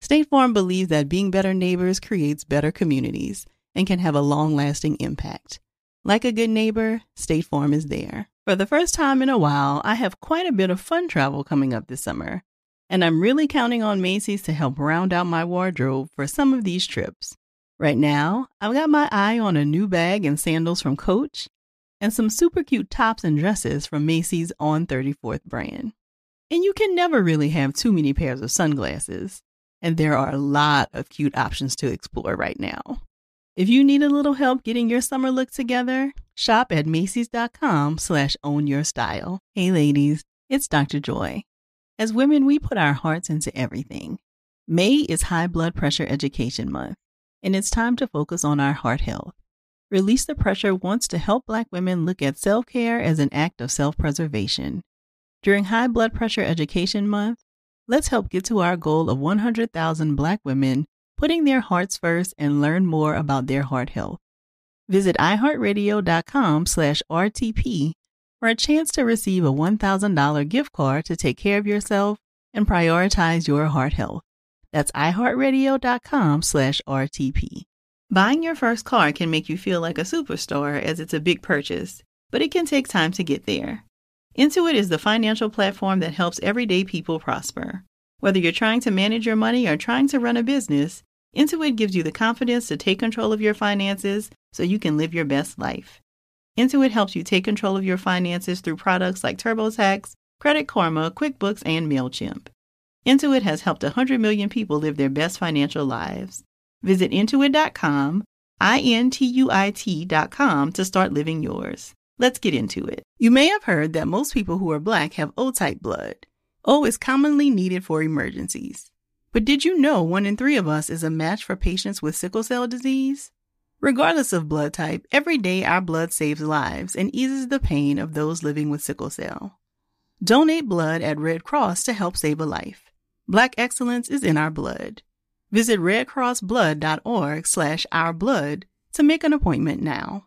State Farm believes that being better neighbors creates better communities and can have a long lasting impact. Like a good neighbor, State Farm is there. For the first time in a while, I have quite a bit of fun travel coming up this summer, and I'm really counting on Macy's to help round out my wardrobe for some of these trips. Right now, I've got my eye on a new bag and sandals from Coach and some super cute tops and dresses from Macy's On 34th brand. And you can never really have too many pairs of sunglasses and there are a lot of cute options to explore right now. If you need a little help getting your summer look together, shop at Macy's.com slash own your style. Hey ladies, it's Dr. Joy. As women, we put our hearts into everything. May is High Blood Pressure Education Month, and it's time to focus on our heart health. Release the Pressure wants to help Black women look at self care as an act of self preservation. During High Blood Pressure Education Month, Let's help get to our goal of 100,000 Black women putting their hearts first and learn more about their heart health. Visit iHeartRadio.com slash RTP for a chance to receive a $1,000 gift card to take care of yourself and prioritize your heart health. That's iHeartRadio.com slash RTP. Buying your first car can make you feel like a superstar as it's a big purchase, but it can take time to get there. Intuit is the financial platform that helps everyday people prosper. Whether you're trying to manage your money or trying to run a business, Intuit gives you the confidence to take control of your finances so you can live your best life. Intuit helps you take control of your finances through products like TurboTax, Credit Karma, QuickBooks, and MailChimp. Intuit has helped 100 million people live their best financial lives. Visit intuit.com, I N T U I T.com to start living yours. Let's get into it. You may have heard that most people who are black have O type blood. Oh, o is commonly needed for emergencies. But did you know one in three of us is a match for patients with sickle cell disease? Regardless of blood type, every day our blood saves lives and eases the pain of those living with sickle cell. Donate blood at Red Cross to help save a life. Black excellence is in our blood. Visit redcrossblood.org slash ourblood to make an appointment now.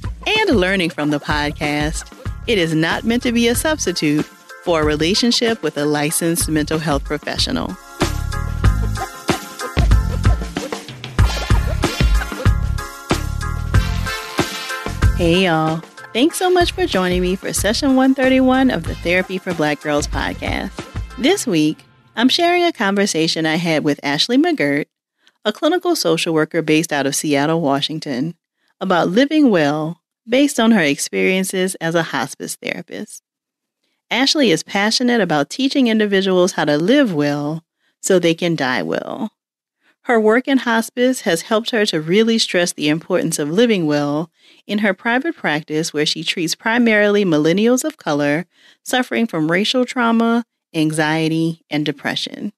and learning from the podcast, it is not meant to be a substitute for a relationship with a licensed mental health professional. Hey, y'all. Thanks so much for joining me for session 131 of the Therapy for Black Girls podcast. This week, I'm sharing a conversation I had with Ashley McGirt a clinical social worker based out of Seattle, Washington, about living well based on her experiences as a hospice therapist. Ashley is passionate about teaching individuals how to live well so they can die well. Her work in hospice has helped her to really stress the importance of living well in her private practice, where she treats primarily millennials of color suffering from racial trauma, anxiety, and depression.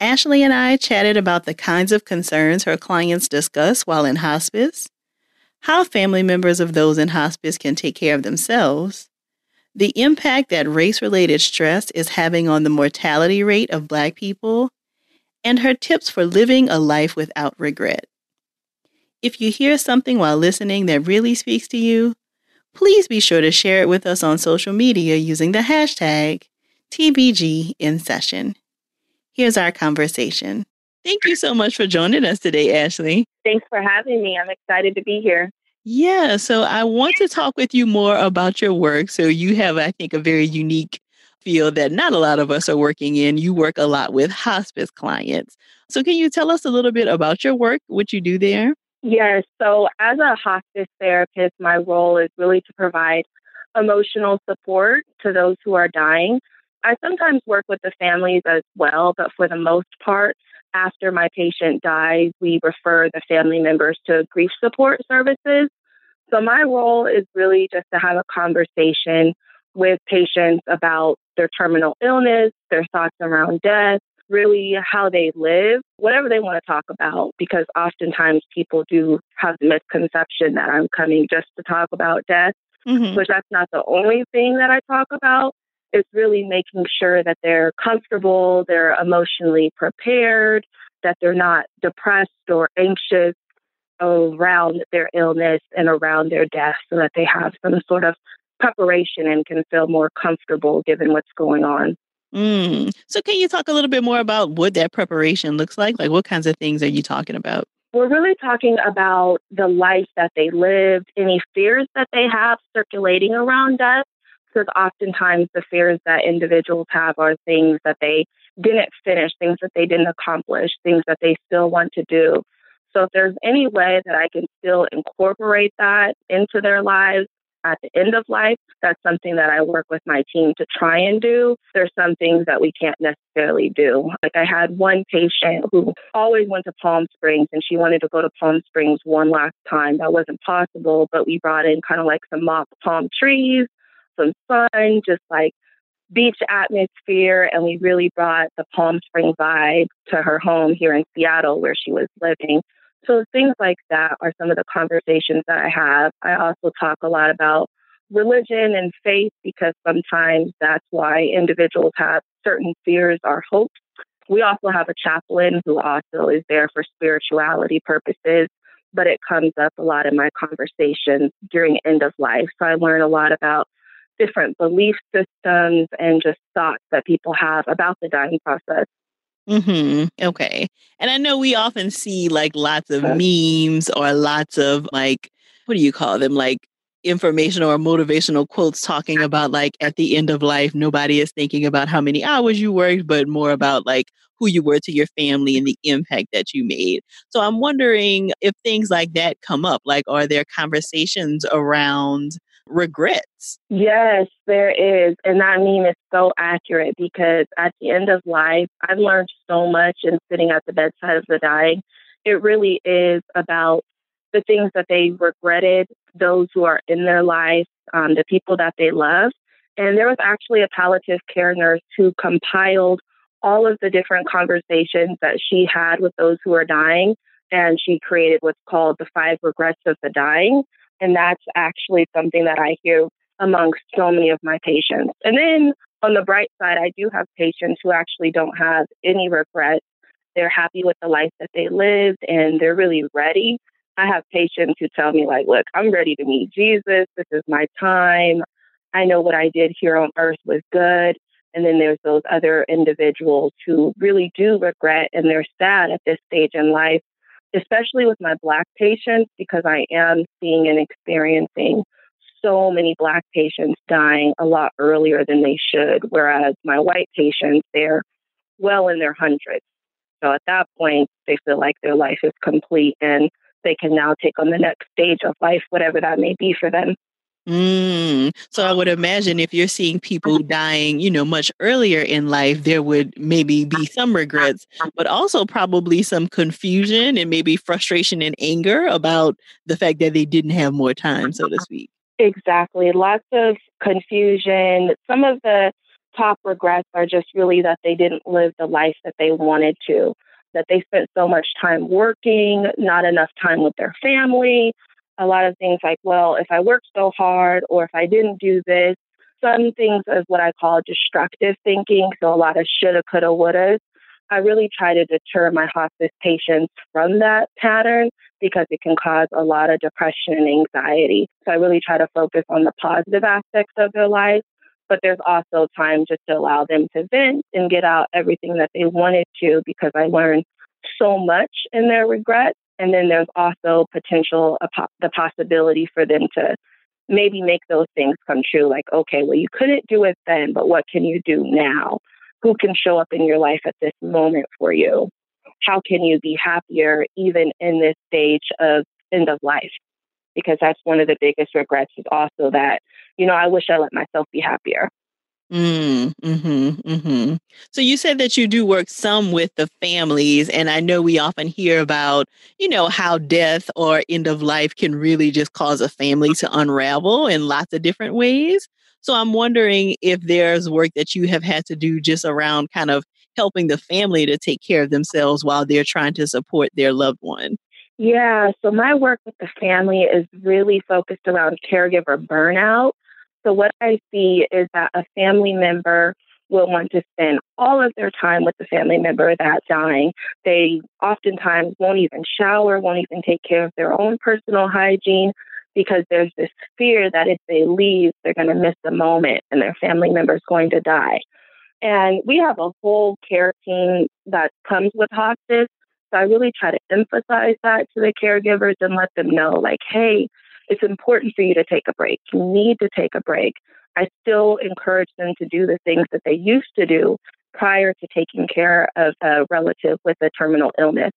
Ashley and I chatted about the kinds of concerns her clients discuss while in hospice, how family members of those in hospice can take care of themselves, the impact that race related stress is having on the mortality rate of Black people, and her tips for living a life without regret. If you hear something while listening that really speaks to you, please be sure to share it with us on social media using the hashtag TBG in session. Here's our conversation. Thank you so much for joining us today, Ashley. Thanks for having me. I'm excited to be here. Yeah, so I want to talk with you more about your work. So you have, I think, a very unique field that not a lot of us are working in. You work a lot with hospice clients. So can you tell us a little bit about your work, what you do there? Yes. So as a hospice therapist, my role is really to provide emotional support to those who are dying. I sometimes work with the families as well, but for the most part, after my patient dies, we refer the family members to grief support services. So my role is really just to have a conversation with patients about their terminal illness, their thoughts around death, really how they live, whatever they want to talk about, because oftentimes people do have the misconception that I'm coming just to talk about death, mm-hmm. which that's not the only thing that I talk about. It's really making sure that they're comfortable, they're emotionally prepared, that they're not depressed or anxious around their illness and around their death so that they have some sort of preparation and can feel more comfortable given what's going on. Mm. So, can you talk a little bit more about what that preparation looks like? Like, what kinds of things are you talking about? We're really talking about the life that they lived, any fears that they have circulating around death, because oftentimes the fears that individuals have are things that they didn't finish, things that they didn't accomplish, things that they still want to do. So if there's any way that I can still incorporate that into their lives at the end of life, that's something that I work with my team to try and do. There's some things that we can't necessarily do. Like I had one patient who always went to Palm Springs and she wanted to go to Palm Springs one last time. That wasn't possible, but we brought in kind of like some mock palm trees, some sun, just like beach atmosphere. And we really brought the Palm Springs vibe to her home here in Seattle where she was living. So things like that are some of the conversations that I have. I also talk a lot about religion and faith because sometimes that's why individuals have certain fears or hopes. We also have a chaplain who also is there for spirituality purposes, but it comes up a lot in my conversations during end of life. So I learn a lot about different belief systems and just thoughts that people have about the dying process. Mm-hmm. Okay. And I know we often see like lots of memes or lots of like, what do you call them? Like informational or motivational quotes talking about like at the end of life, nobody is thinking about how many hours you worked, but more about like who you were to your family and the impact that you made. So I'm wondering if things like that come up, like are there conversations around regrets. Yes, there is. And I mean, it's so accurate because at the end of life, I've learned so much in sitting at the bedside of the dying. It really is about the things that they regretted, those who are in their life, um, the people that they love. And there was actually a palliative care nurse who compiled all of the different conversations that she had with those who are dying. And she created what's called the five regrets of the dying. And that's actually something that I hear amongst so many of my patients. And then on the bright side, I do have patients who actually don't have any regrets. They're happy with the life that they lived and they're really ready. I have patients who tell me, like, look, I'm ready to meet Jesus. This is my time. I know what I did here on earth was good. And then there's those other individuals who really do regret and they're sad at this stage in life especially with my Black patients, because I am seeing and experiencing so many Black patients dying a lot earlier than they should, whereas my white patients, they're well in their hundreds. So at that point, they feel like their life is complete and they can now take on the next stage of life, whatever that may be for them. Mm. So I would imagine if you're seeing people dying, you know, much earlier in life, there would maybe be some regrets, but also probably some confusion and maybe frustration and anger about the fact that they didn't have more time, so to speak. Exactly. Lots of confusion. Some of the top regrets are just really that they didn't live the life that they wanted to, that they spent so much time working, not enough time with their family, a lot of things like, well, if I worked so hard or if I didn't do this, some things is what I call destructive thinking. So a lot of shoulda, coulda, woulda. I really try to deter my hospice patients from that pattern because it can cause a lot of depression and anxiety. So I really try to focus on the positive aspects of their life. But there's also time just to allow them to vent and get out everything that they wanted to because I learned so much in their regrets. And then there's also potential, the possibility for them to maybe make those things come true. Like, okay, well, you couldn't do it then, but what can you do now? Who can show up in your life at this moment for you? How can you be happier even in this stage of end of life? Because that's one of the biggest regrets is also that, you know, I wish I let myself be happier. Mm, mm-hmm, mm-hmm. So you said that you do work some with the families, and I know we often hear about, you know, how death or end of life can really just cause a family to unravel in lots of different ways. So I'm wondering if there's work that you have had to do just around kind of helping the family to take care of themselves while they're trying to support their loved one. Yeah, so my work with the family is really focused around caregiver burnout. So, what I see is that a family member will want to spend all of their time with the family member that's dying. They oftentimes won't even shower, won't even take care of their own personal hygiene because there's this fear that if they leave, they're going to miss the moment and their family member is going to die. And we have a whole care team that comes with hospice. So I really try to emphasize that to the caregivers and let them know, like, hey, it's important for you to take a break. You need to take a break. I still encourage them to do the things that they used to do prior to taking care of a relative with a terminal illness.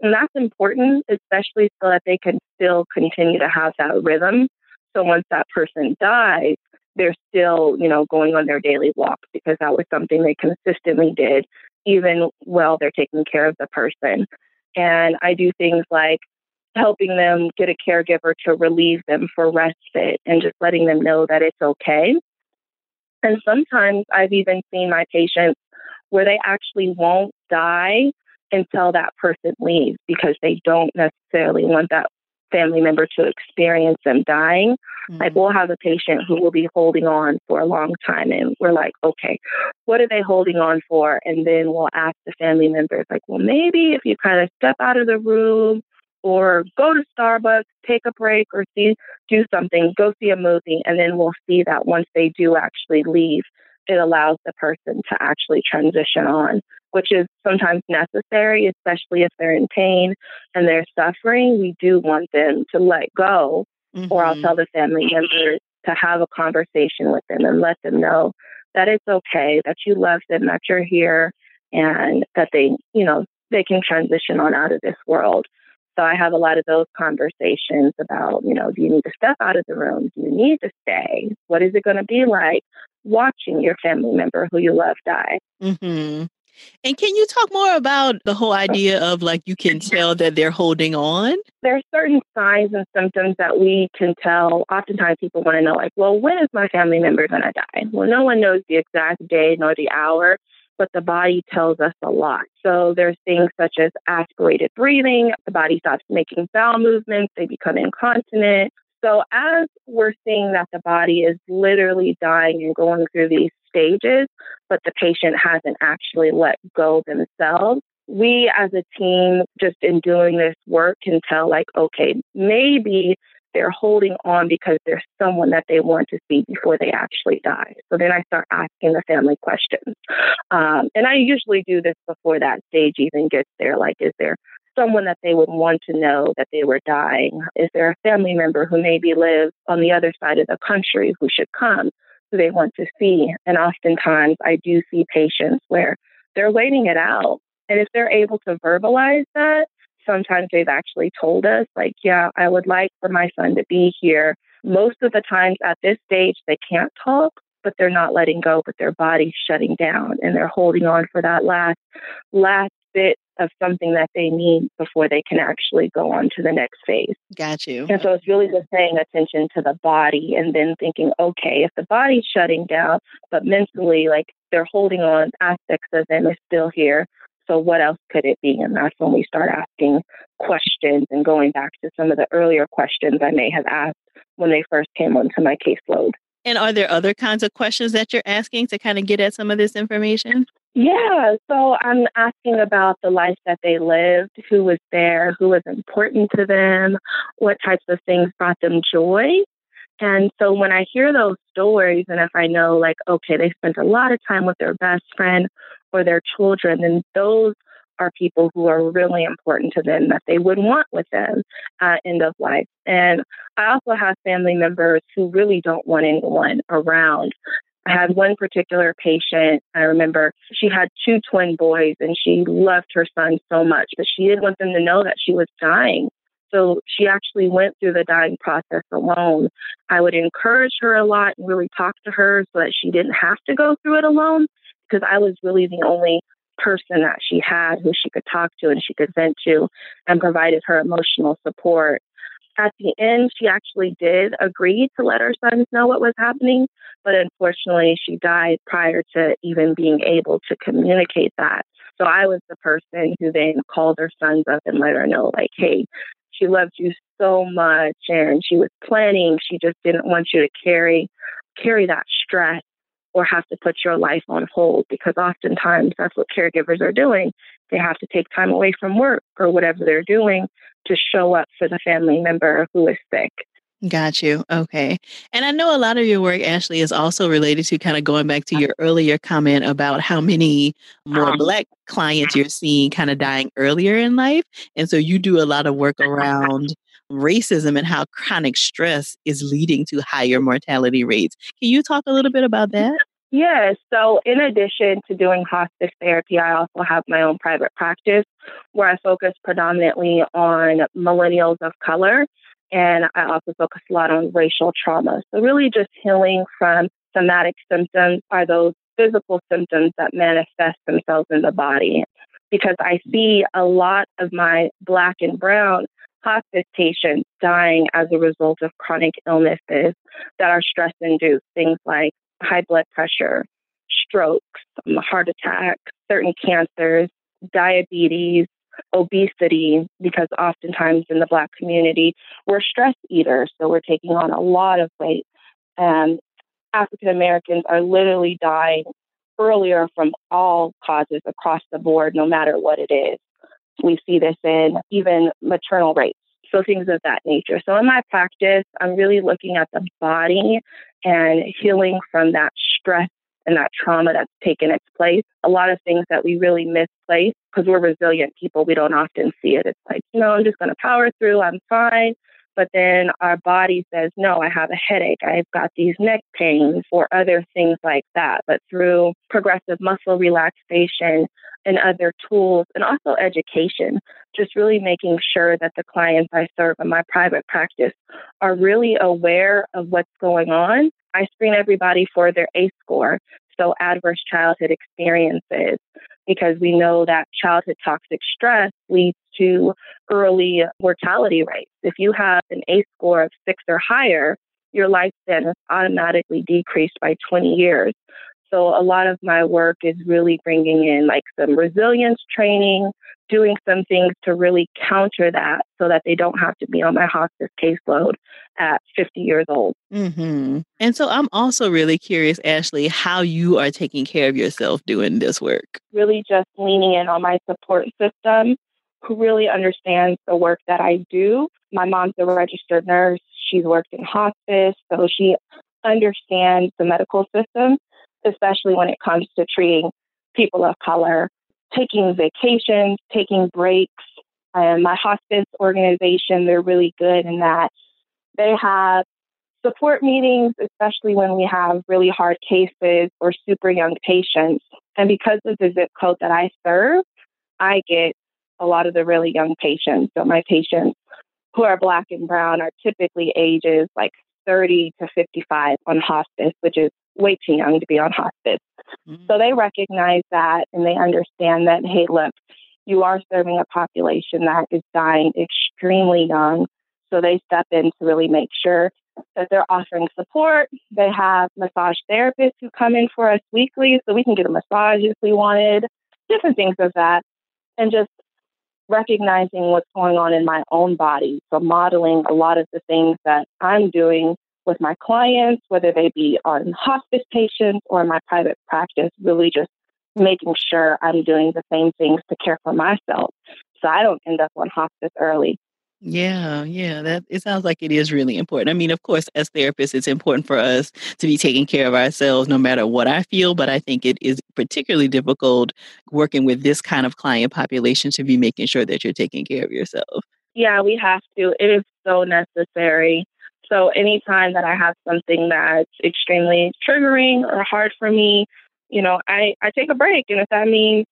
And that's important, especially so that they can still continue to have that rhythm. So once that person dies, they're still, you know, going on their daily walk because that was something they consistently did, even while they're taking care of the person. And I do things like helping them get a caregiver to relieve them for respite and just letting them know that it's okay. And sometimes I've even seen my patients where they actually won't die until that person leaves because they don't necessarily want that family member to experience them dying. Mm-hmm. Like we'll have a patient who will be holding on for a long time and we're like, okay, what are they holding on for? And then we'll ask the family members like, well, maybe if you kind of step out of the room or go to Starbucks, take a break, or see do something, go see a movie, and then we'll see that once they do actually leave, it allows the person to actually transition on, which is sometimes necessary, especially if they're in pain and they're suffering. We do want them to let go, mm-hmm. or I'll mm-hmm. tell the family members to have a conversation with them and let them know that it's okay, that you love them, that you're here, and that they, you know, they can transition on out of this world. So I have a lot of those conversations about, you know, do you need to step out of the room? Do you need to stay? What is it going to be like watching your family member who you love die? Mm-hmm. And can you talk more about the whole idea of like you can tell that they're holding on? There are certain signs and symptoms that we can tell. Oftentimes people want to know, like, well, when is my family member going to die? Well, no one knows the exact day nor the hour but the body tells us a lot. So there's things such as aspirated breathing, the body stops making bowel movements, they become incontinent. So as we're seeing that the body is literally dying and going through these stages, but the patient hasn't actually let go themselves, we as a team, just in doing this work, can tell like, okay, maybe they're holding on because there's someone that they want to see before they actually die. So then I start asking the family questions. Um, and I usually do this before that stage even gets there. Like, is there someone that they would want to know that they were dying? Is there a family member who maybe lives on the other side of the country who should come who they want to see? And oftentimes I do see patients where they're waiting it out. And if they're able to verbalize that, sometimes they've actually told us, like, yeah, I would like for my son to be here. Most of the times at this stage, they can't talk, but they're not letting go, but their body's shutting down and they're holding on for that last, last bit of something that they need before they can actually go on to the next phase. Got you. And so it's really just paying attention to the body and then thinking, okay, if the body's shutting down, but mentally, like they're holding on, aspects of them are still here, So, what else could it be? And that's when we start asking questions and going back to some of the earlier questions I may have asked when they first came onto my caseload. And are there other kinds of questions that you're asking to kind of get at some of this information? Yeah, so I'm asking about the life that they lived, who was there, who was important to them, what types of things brought them joy. And so when I hear those stories, and if I know, like, okay, they spent a lot of time with their best friend or their children, then those are people who are really important to them that they would want with them at end of life. And I also have family members who really don't want anyone around. I had one particular patient, I remember she had two twin boys and she loved her son so much, but she didn't want them to know that she was dying. So she actually went through the dying process alone. I would encourage her a lot and really talk to her so that she didn't have to go through it alone because I was really the only person that she had who she could talk to and she could vent to and provided her emotional support. At the end, she actually did agree to let her sons know what was happening, but unfortunately, she died prior to even being able to communicate that. So I was the person who then called her sons up and let her know, like, hey, she loved you so much and she was planning, she just didn't want you to carry carry that stress or have to put your life on hold because oftentimes that's what caregivers are doing. They have to take time away from work or whatever they're doing to show up for the family member who is sick. Got you. Okay. And I know a lot of your work, Ashley, is also related to kind of going back to uh-huh. your earlier comment about how many more uh-huh. Black clients you're seeing kind of dying earlier in life. And so you do a lot of work around racism and how chronic stress is leading to higher mortality rates. Can you talk a little bit about that? Yes. So, in addition to doing hospice therapy, I also have my own private practice where I focus predominantly on millennials of color. And I also focus a lot on racial trauma. So, really, just healing from somatic symptoms are those physical symptoms that manifest themselves in the body. Because I see a lot of my Black and Brown hospice patients dying as a result of chronic illnesses that are stress induced, things like high blood pressure, strokes, um, heart attacks, certain cancers, diabetes, obesity, because oftentimes in the Black community, we're stress eaters, so we're taking on a lot of weight. And African Americans are literally dying earlier from all causes across the board, no matter what it is. We see this in even maternal rates, so things of that nature. So in my practice, I'm really looking at the body and healing from that stress and that trauma that's taken its place. A lot of things that we really misplace because we're resilient people, we don't often see it. It's like, you know, I'm just going to power through, I'm fine. But then our body says, no, I have a headache, I've got these neck pains, or other things like that. But through progressive muscle relaxation and other tools, and also education, just really making sure that the clients I serve in my private practice are really aware of what's going on. I screen everybody for their ACE score, so adverse childhood experiences, because we know that childhood toxic stress leads to early mortality rates. If you have an ACE score of six or higher, your lifespan is automatically decreased by 20 years. So a lot of my work is really bringing in like some resilience training, doing some things to really counter that so that they don't have to be on my hospice caseload at 50 years old. Mm-hmm. And so I'm also really curious, Ashley, how you are taking care of yourself doing this work. Really just leaning in on my support system who really understands the work that I do. My mom's a registered nurse. She's worked in hospice, so she understands the medical system, especially when it comes to treating people of color, taking vacations, taking breaks. And my hospice organization, they're really good in that they have support meetings, especially when we have really hard cases or super young patients. And because of the zip code that I serve, I get a lot of the really young patients. So my patients who are black and brown are typically ages like 30 to 55 on hospice, which is way too young to be on hospice. Mm-hmm. So they recognize that and they understand that, hey, look, you are serving a population that is dying extremely young. So they step in to really make sure that they're offering support. They have massage therapists who come in for us weekly so we can get a massage if we wanted, different things of that and just recognizing what's going on in my own body. So, modeling a lot of the things that I'm doing with my clients, whether they be on hospice patients or in my private practice, really just making sure I'm doing the same things to care for myself so I don't end up on hospice early. Yeah, yeah, that it sounds like it is really important. I mean, of course, as therapists, it's important for us to be taking care of ourselves no matter what I feel, but I think it is particularly difficult working with this kind of client population to be making sure that you're taking care of yourself. Yeah, we have to. It is so necessary. So, anytime that I have something that's extremely triggering or hard for me, you know, I, I take a break. And if that means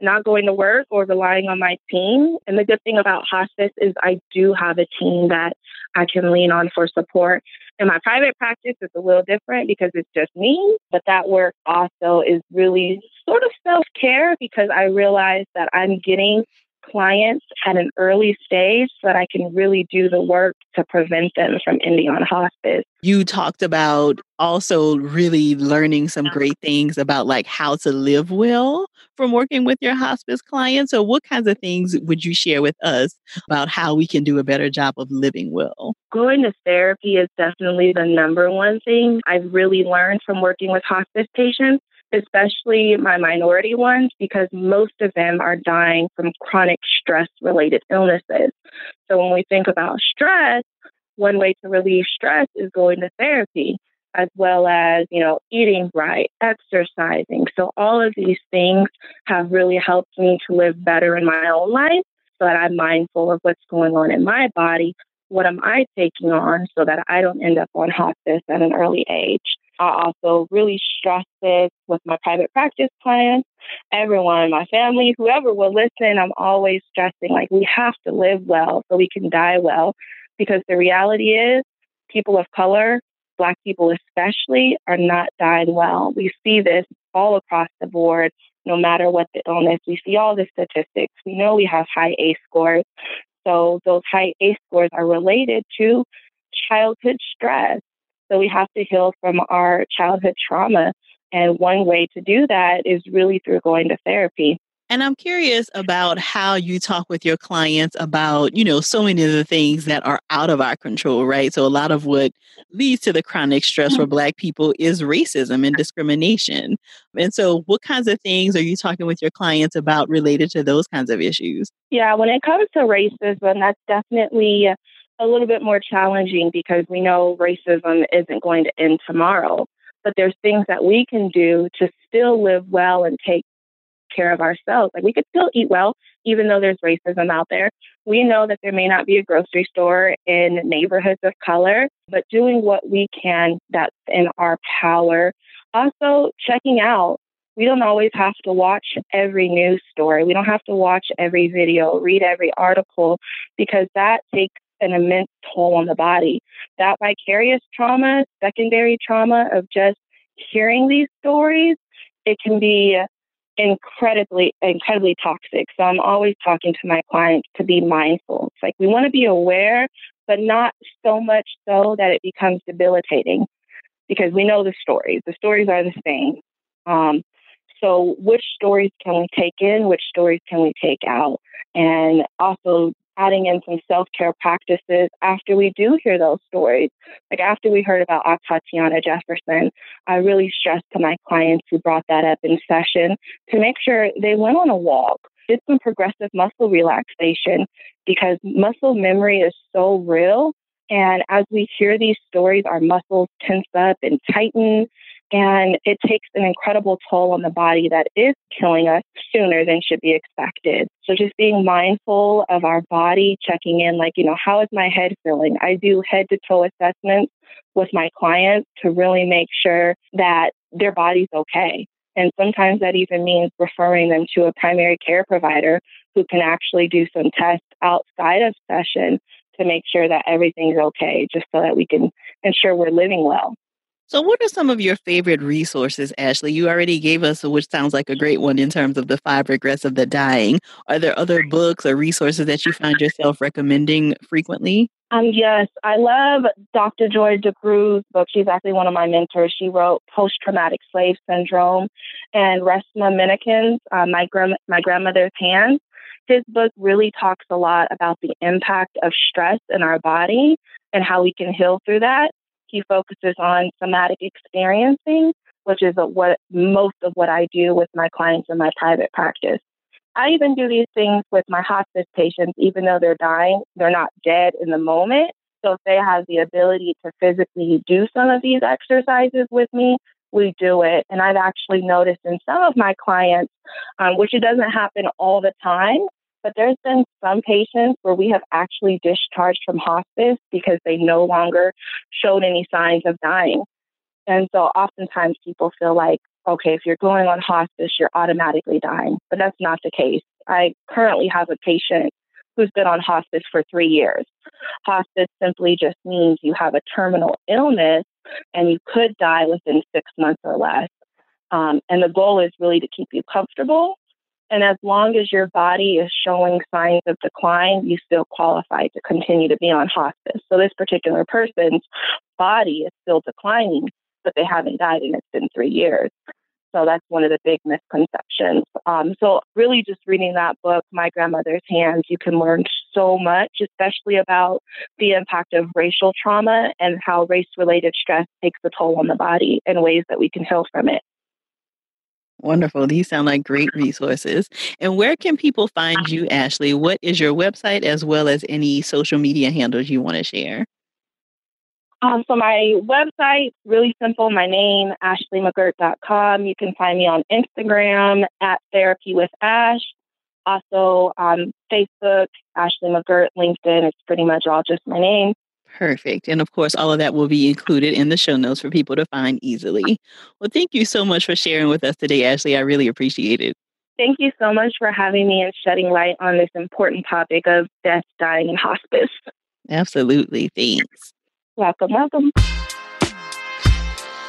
not going to work or relying on my team. And the good thing about hospice is I do have a team that I can lean on for support. In my private practice, it's a little different because it's just me, but that work also is really sort of self care because I realize that I'm getting clients at an early stage so that I can really do the work to prevent them from ending on hospice. You talked about also really learning some great things about like how to live well from working with your hospice clients. So what kinds of things would you share with us about how we can do a better job of living well? Going to therapy is definitely the number one thing I've really learned from working with hospice patients especially my minority ones, because most of them are dying from chronic stress related illnesses. So when we think about stress, one way to relieve stress is going to therapy as well as, you know, eating right, exercising. So all of these things have really helped me to live better in my own life so that I'm mindful of what's going on in my body. What am I taking on so that I don't end up on hospice at an early age? I also really stress this with my private practice clients, everyone, my family, whoever will listen. I'm always stressing like we have to live well so we can die well. Because the reality is, people of color, Black people especially, are not dying well. We see this all across the board, no matter what the illness. We see all the statistics. We know we have high ACE scores. So those high ACE scores are related to childhood stress. So we have to heal from our childhood trauma. And one way to do that is really through going to therapy. And I'm curious about how you talk with your clients about, you know, so many of the things that are out of our control, right? So a lot of what leads to the chronic stress for mm-hmm. Black people is racism and discrimination. And so, what kinds of things are you talking with your clients about related to those kinds of issues? Yeah, when it comes to racism, that's definitely a little bit more challenging because we know racism isn't going to end tomorrow. But there's things that we can do to still live well and take care of ourselves. Like we could still eat well, even though there's racism out there. We know that there may not be a grocery store in neighborhoods of color, but doing what we can that's in our power. Also, checking out. We don't always have to watch every news story. We don't have to watch every video, read every article, because that takes an immense toll on the body. That vicarious trauma, secondary trauma of just hearing these stories, it can be incredibly, incredibly toxic. So I'm always talking to my clients to be mindful. It's like we want to be aware, but not so much so that it becomes debilitating because we know the stories. The stories are the same. Um, so, which stories can we take in? Which stories can we take out? And also adding in some self care practices after we do hear those stories. Like after we heard about Atatiana Jefferson, I really stressed to my clients who brought that up in session to make sure they went on a walk, did some progressive muscle relaxation because muscle memory is so real. And as we hear these stories, our muscles tense up and tighten and it takes an incredible toll on the body that is killing us sooner than should be expected. So just being mindful of our body, checking in, like, you know, how is my head feeling? I do head to toe assessments with my clients to really make sure that their body's okay. And sometimes that even means referring them to a primary care provider who can actually do some tests outside of session to make sure that everything's okay, just so that we can ensure we're living well. So, what are some of your favorite resources, Ashley? You already gave us, which sounds like a great one in terms of the five regrets of the dying. Are there other books or resources that you find yourself recommending frequently? Um, yes, I love Dr. Joy DeGruy's book. She's actually one of my mentors. She wrote Post Traumatic Slave Syndrome and Resmaa Menakem's uh, my, Gra- my Grandmother's Hands. His book really talks a lot about the impact of stress in our body and how we can heal through that. He focuses on somatic experiencing, which is what most of what I do with my clients in my private practice. I even do these things with my hospice patients, even though they're dying, they're not dead in the moment. So if they have the ability to physically do some of these exercises with me, we do it. And I've actually noticed in some of my clients, um, which it doesn't happen all the time, but there's been some patients where we have actually discharged from hospice because they no longer showed any signs of dying. And so oftentimes people feel like, okay, if you're going on hospice, you're automatically dying. But that's not the case. I currently have a patient who's been on hospice for three years. Hospice simply just means you have a terminal illness and you could die within six months or less. Um, and the goal is really to keep you comfortable. And as long as your body is showing signs of decline, you still qualify to continue to be on hospice. So this particular person's body is still declining, but they haven't died and it's been three years. So that's one of the big misconceptions. Um, so really, just reading that book, My Grandmother's Hands, you can learn so much, especially about the impact of racial trauma and how race-related stress takes a toll on the body and ways that we can heal from it. Wonderful. These sound like great resources. And where can people find you, Ashley? What is your website as well as any social media handles you want to share? Um, so my website, really simple, my name, ashleymcgirt.com. You can find me on Instagram at Therapy with Ash. Also on Facebook, Ashley McGirt, LinkedIn. It's pretty much all just my name. Perfect. And of course, all of that will be included in the show notes for people to find easily. Well, thank you so much for sharing with us today, Ashley. I really appreciate it. Thank you so much for having me and shedding light on this important topic of death, dying, and hospice. Absolutely. Thanks. Welcome, welcome.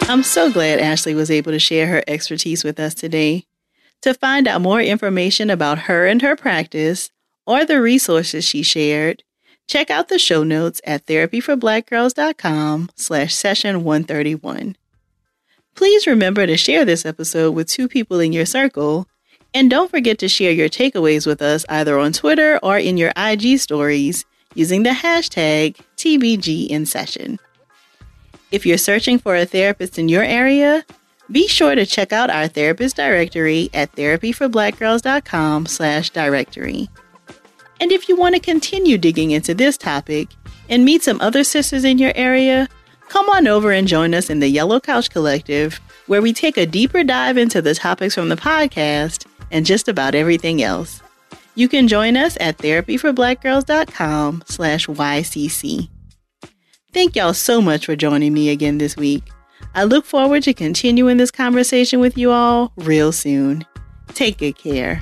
I'm so glad Ashley was able to share her expertise with us today. To find out more information about her and her practice or the resources she shared, check out the show notes at therapyforblackgirls.com slash session 131. Please remember to share this episode with two people in your circle, and don't forget to share your takeaways with us either on Twitter or in your IG stories using the hashtag TBG in session. If you're searching for a therapist in your area, be sure to check out our therapist directory at therapyforblackgirls.com slash directory. And if you want to continue digging into this topic and meet some other sisters in your area, come on over and join us in the Yellow Couch Collective, where we take a deeper dive into the topics from the podcast and just about everything else. You can join us at therapyforblackgirls.com slash YCC. Thank y'all so much for joining me again this week. I look forward to continuing this conversation with you all real soon. Take good care.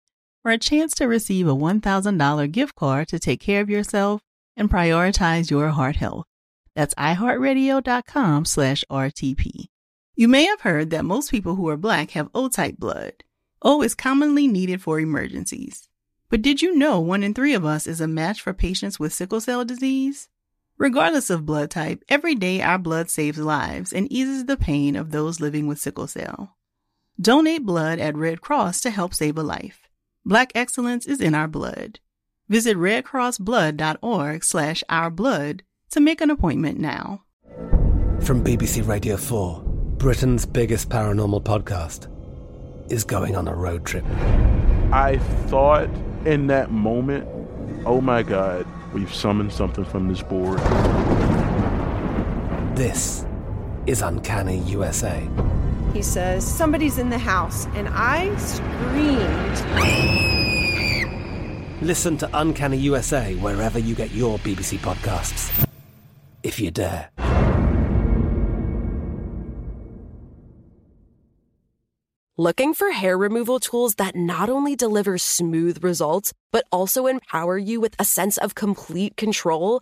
for a chance to receive a $1,000 gift card to take care of yourself and prioritize your heart health. That's iHeartRadio.com slash RTP. You may have heard that most people who are black have O-type blood. O is commonly needed for emergencies. But did you know one in three of us is a match for patients with sickle cell disease? Regardless of blood type, every day our blood saves lives and eases the pain of those living with sickle cell. Donate blood at Red Cross to help save a life. Black excellence is in our blood. Visit redcrossblood.org slash ourblood to make an appointment now. From BBC Radio 4, Britain's biggest paranormal podcast is going on a road trip. I thought in that moment, oh my God, we've summoned something from this board. This is Uncanny USA. He says, Somebody's in the house, and I screamed. Listen to Uncanny USA wherever you get your BBC podcasts. If you dare. Looking for hair removal tools that not only deliver smooth results, but also empower you with a sense of complete control?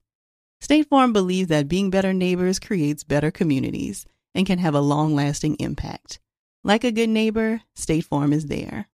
State Farm believes that being better neighbors creates better communities and can have a long lasting impact. Like a good neighbor, State Farm is there.